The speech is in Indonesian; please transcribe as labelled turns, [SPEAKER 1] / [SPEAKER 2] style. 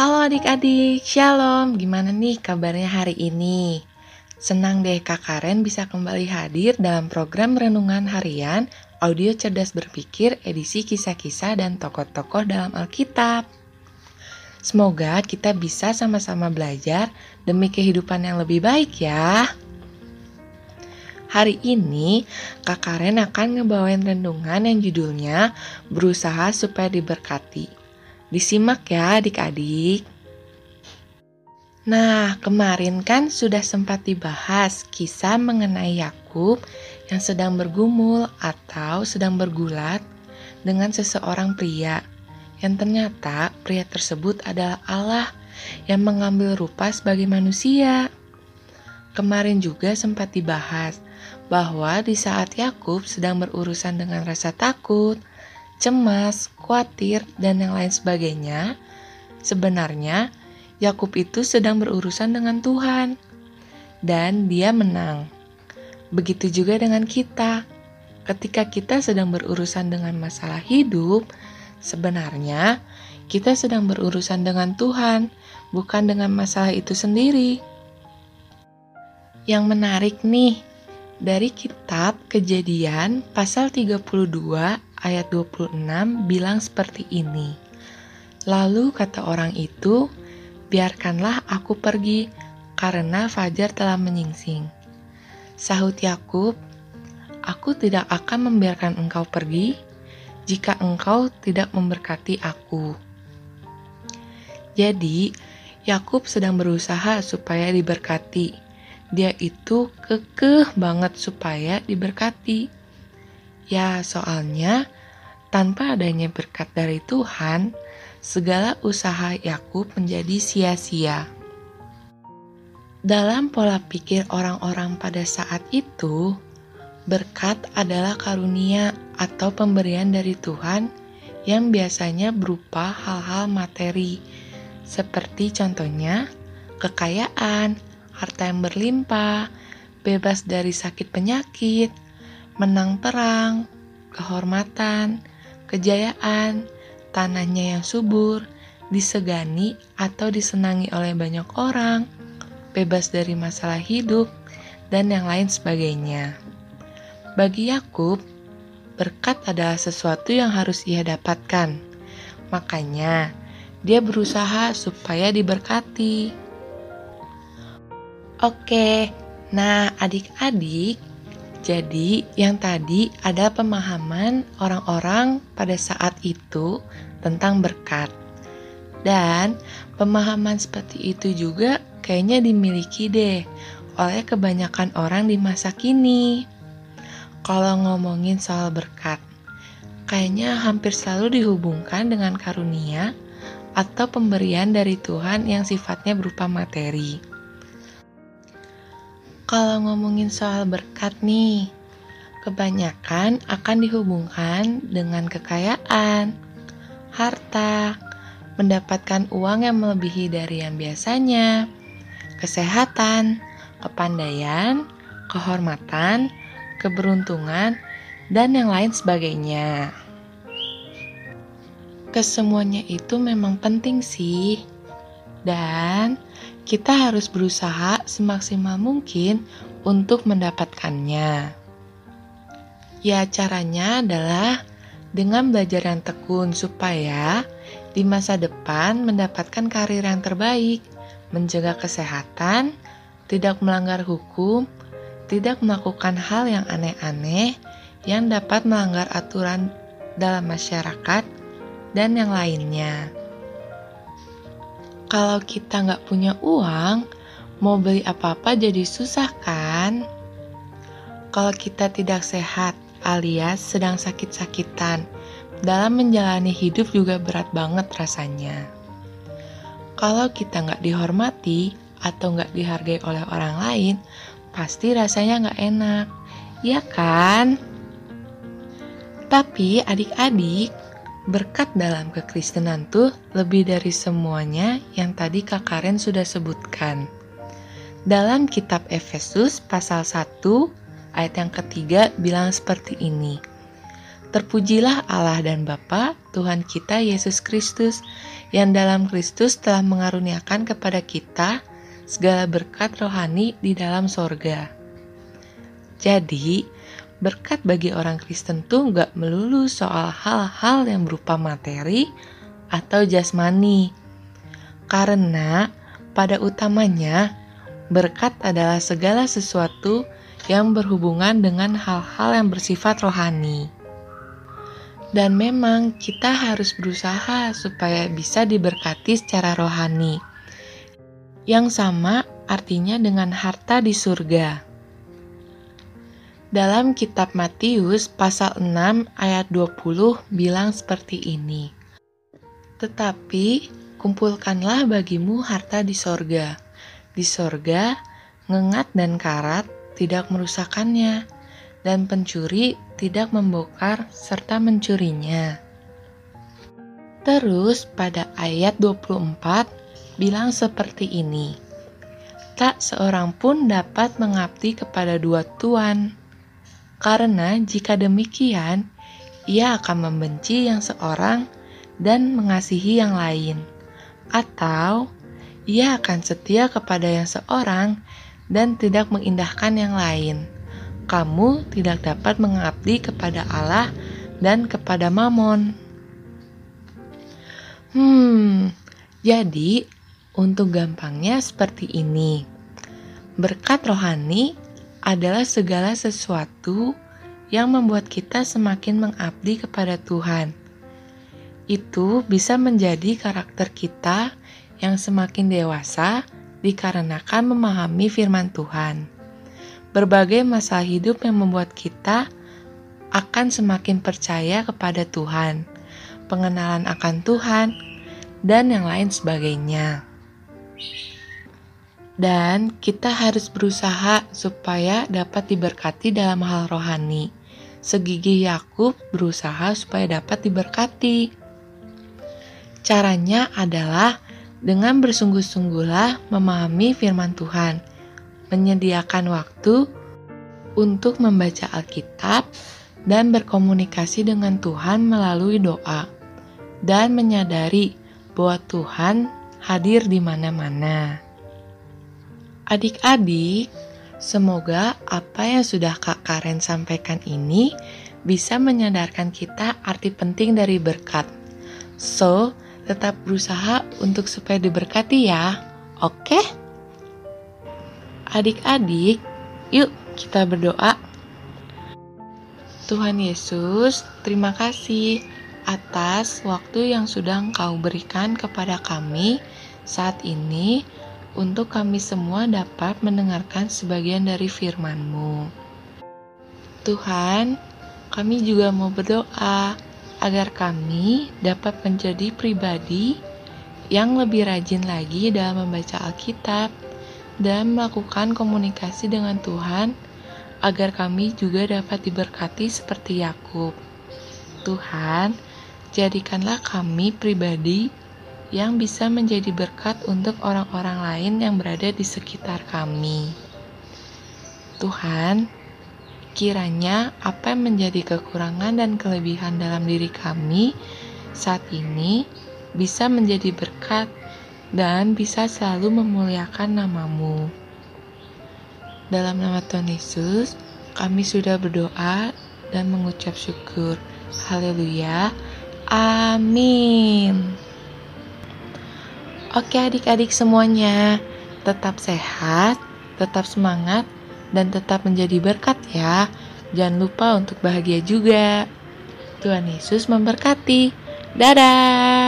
[SPEAKER 1] Halo adik-adik, shalom. Gimana nih kabarnya hari ini? Senang deh Kak Karen bisa kembali hadir dalam program Renungan Harian Audio Cerdas Berpikir edisi kisah-kisah dan tokoh-tokoh dalam Alkitab. Semoga kita bisa sama-sama belajar demi kehidupan yang lebih baik ya. Hari ini Kak Karen akan ngebawain renungan yang judulnya Berusaha Supaya Diberkati. Disimak ya adik-adik. Nah, kemarin kan sudah sempat dibahas kisah mengenai Yakub yang sedang bergumul atau sedang bergulat dengan seseorang pria yang ternyata pria tersebut adalah Allah yang mengambil rupa sebagai manusia. Kemarin juga sempat dibahas bahwa di saat Yakub sedang berurusan dengan rasa takut, cemas, khawatir, dan yang lain sebagainya, sebenarnya Yakub itu sedang berurusan dengan Tuhan dan dia menang. Begitu juga dengan kita. Ketika kita sedang berurusan dengan masalah hidup, sebenarnya kita sedang berurusan dengan Tuhan, bukan dengan masalah itu sendiri. Yang menarik nih, dari kitab Kejadian pasal 32 ayat 26 bilang seperti ini. Lalu kata orang itu, biarkanlah aku pergi karena fajar telah menyingsing. Sahut Yakub, aku tidak akan membiarkan engkau pergi jika engkau tidak memberkati aku. Jadi, Yakub sedang berusaha supaya diberkati dia itu kekeh banget supaya diberkati. Ya, soalnya tanpa adanya berkat dari Tuhan, segala usaha Yakub menjadi sia-sia. Dalam pola pikir orang-orang pada saat itu, berkat adalah karunia atau pemberian dari Tuhan yang biasanya berupa hal-hal materi, seperti contohnya kekayaan, harta yang berlimpah, bebas dari sakit penyakit, menang perang, kehormatan, kejayaan, tanahnya yang subur, disegani atau disenangi oleh banyak orang, bebas dari masalah hidup, dan yang lain sebagainya. Bagi Yakub, berkat adalah sesuatu yang harus ia dapatkan. Makanya, dia berusaha supaya diberkati. Oke, nah adik-adik, jadi yang tadi ada pemahaman orang-orang pada saat itu tentang berkat. Dan pemahaman seperti itu juga kayaknya dimiliki deh oleh kebanyakan orang di masa kini. Kalau ngomongin soal berkat, kayaknya hampir selalu dihubungkan dengan karunia atau pemberian dari Tuhan yang sifatnya berupa materi. Kalau ngomongin soal berkat nih, kebanyakan akan dihubungkan dengan kekayaan, harta, mendapatkan uang yang melebihi dari yang biasanya, kesehatan, kepandaian, kehormatan, keberuntungan, dan yang lain sebagainya. Kesemuanya itu memang penting sih, dan kita harus berusaha semaksimal mungkin untuk mendapatkannya. Ya, caranya adalah dengan belajar yang tekun supaya di masa depan mendapatkan karir yang terbaik, menjaga kesehatan, tidak melanggar hukum, tidak melakukan hal yang aneh-aneh yang dapat melanggar aturan dalam masyarakat, dan yang lainnya. Kalau kita nggak punya uang, mau beli apa-apa jadi susah kan? Kalau kita tidak sehat alias sedang sakit-sakitan, dalam menjalani hidup juga berat banget rasanya. Kalau kita nggak dihormati atau nggak dihargai oleh orang lain, pasti rasanya nggak enak, ya kan? Tapi adik-adik, Berkat dalam kekristenan tuh lebih dari semuanya yang tadi Kak Karen sudah sebutkan. Dalam kitab Efesus pasal 1 ayat yang ketiga bilang seperti ini. Terpujilah Allah dan Bapa Tuhan kita Yesus Kristus, yang dalam Kristus telah mengaruniakan kepada kita segala berkat rohani di dalam sorga. Jadi, berkat bagi orang Kristen tuh gak melulu soal hal-hal yang berupa materi atau jasmani. Karena pada utamanya, berkat adalah segala sesuatu yang berhubungan dengan hal-hal yang bersifat rohani. Dan memang kita harus berusaha supaya bisa diberkati secara rohani. Yang sama artinya dengan harta di surga. Dalam kitab Matius pasal 6 ayat 20 bilang seperti ini. Tetapi kumpulkanlah bagimu harta di sorga. Di sorga, ngengat dan karat tidak merusakannya, dan pencuri tidak membongkar serta mencurinya. Terus pada ayat 24 bilang seperti ini. Tak seorang pun dapat mengabdi kepada dua tuan. Karena jika demikian, ia akan membenci yang seorang dan mengasihi yang lain. Atau ia akan setia kepada yang seorang dan tidak mengindahkan yang lain. Kamu tidak dapat mengabdi kepada Allah dan kepada Mamon. Hmm, jadi untuk gampangnya seperti ini. Berkat rohani adalah segala sesuatu yang membuat kita semakin mengabdi kepada Tuhan. Itu bisa menjadi karakter kita yang semakin dewasa dikarenakan memahami firman Tuhan. Berbagai masalah hidup yang membuat kita akan semakin percaya kepada Tuhan, pengenalan akan Tuhan, dan yang lain sebagainya. Dan kita harus berusaha supaya dapat diberkati dalam hal rohani. Segigi Yakub berusaha supaya dapat diberkati. Caranya adalah dengan bersungguh-sungguhlah memahami firman Tuhan, menyediakan waktu untuk membaca Alkitab dan berkomunikasi dengan Tuhan melalui doa, dan menyadari bahwa Tuhan hadir di mana-mana. Adik-adik, semoga apa yang sudah Kak Karen sampaikan ini bisa menyadarkan kita arti penting dari berkat. So, tetap berusaha untuk supaya diberkati ya. Oke? Adik-adik, yuk kita berdoa. Tuhan Yesus, terima kasih atas waktu yang sudah Engkau berikan kepada kami saat ini untuk kami semua dapat mendengarkan sebagian dari firman-Mu. Tuhan, kami juga mau berdoa agar kami dapat menjadi pribadi yang lebih rajin lagi dalam membaca Alkitab dan melakukan komunikasi dengan Tuhan agar kami juga dapat diberkati seperti Yakub. Tuhan, jadikanlah kami pribadi yang bisa menjadi berkat untuk orang-orang lain yang berada di sekitar kami. Tuhan, Kiranya apa yang menjadi kekurangan dan kelebihan dalam diri kami saat ini bisa menjadi berkat dan bisa selalu memuliakan namamu. Dalam nama Tuhan Yesus, kami sudah berdoa dan mengucap syukur. Haleluya. Amin. Oke adik-adik semuanya, tetap sehat, tetap semangat, dan tetap menjadi berkat ya. Jangan lupa untuk bahagia juga. Tuhan Yesus memberkati. Dadah.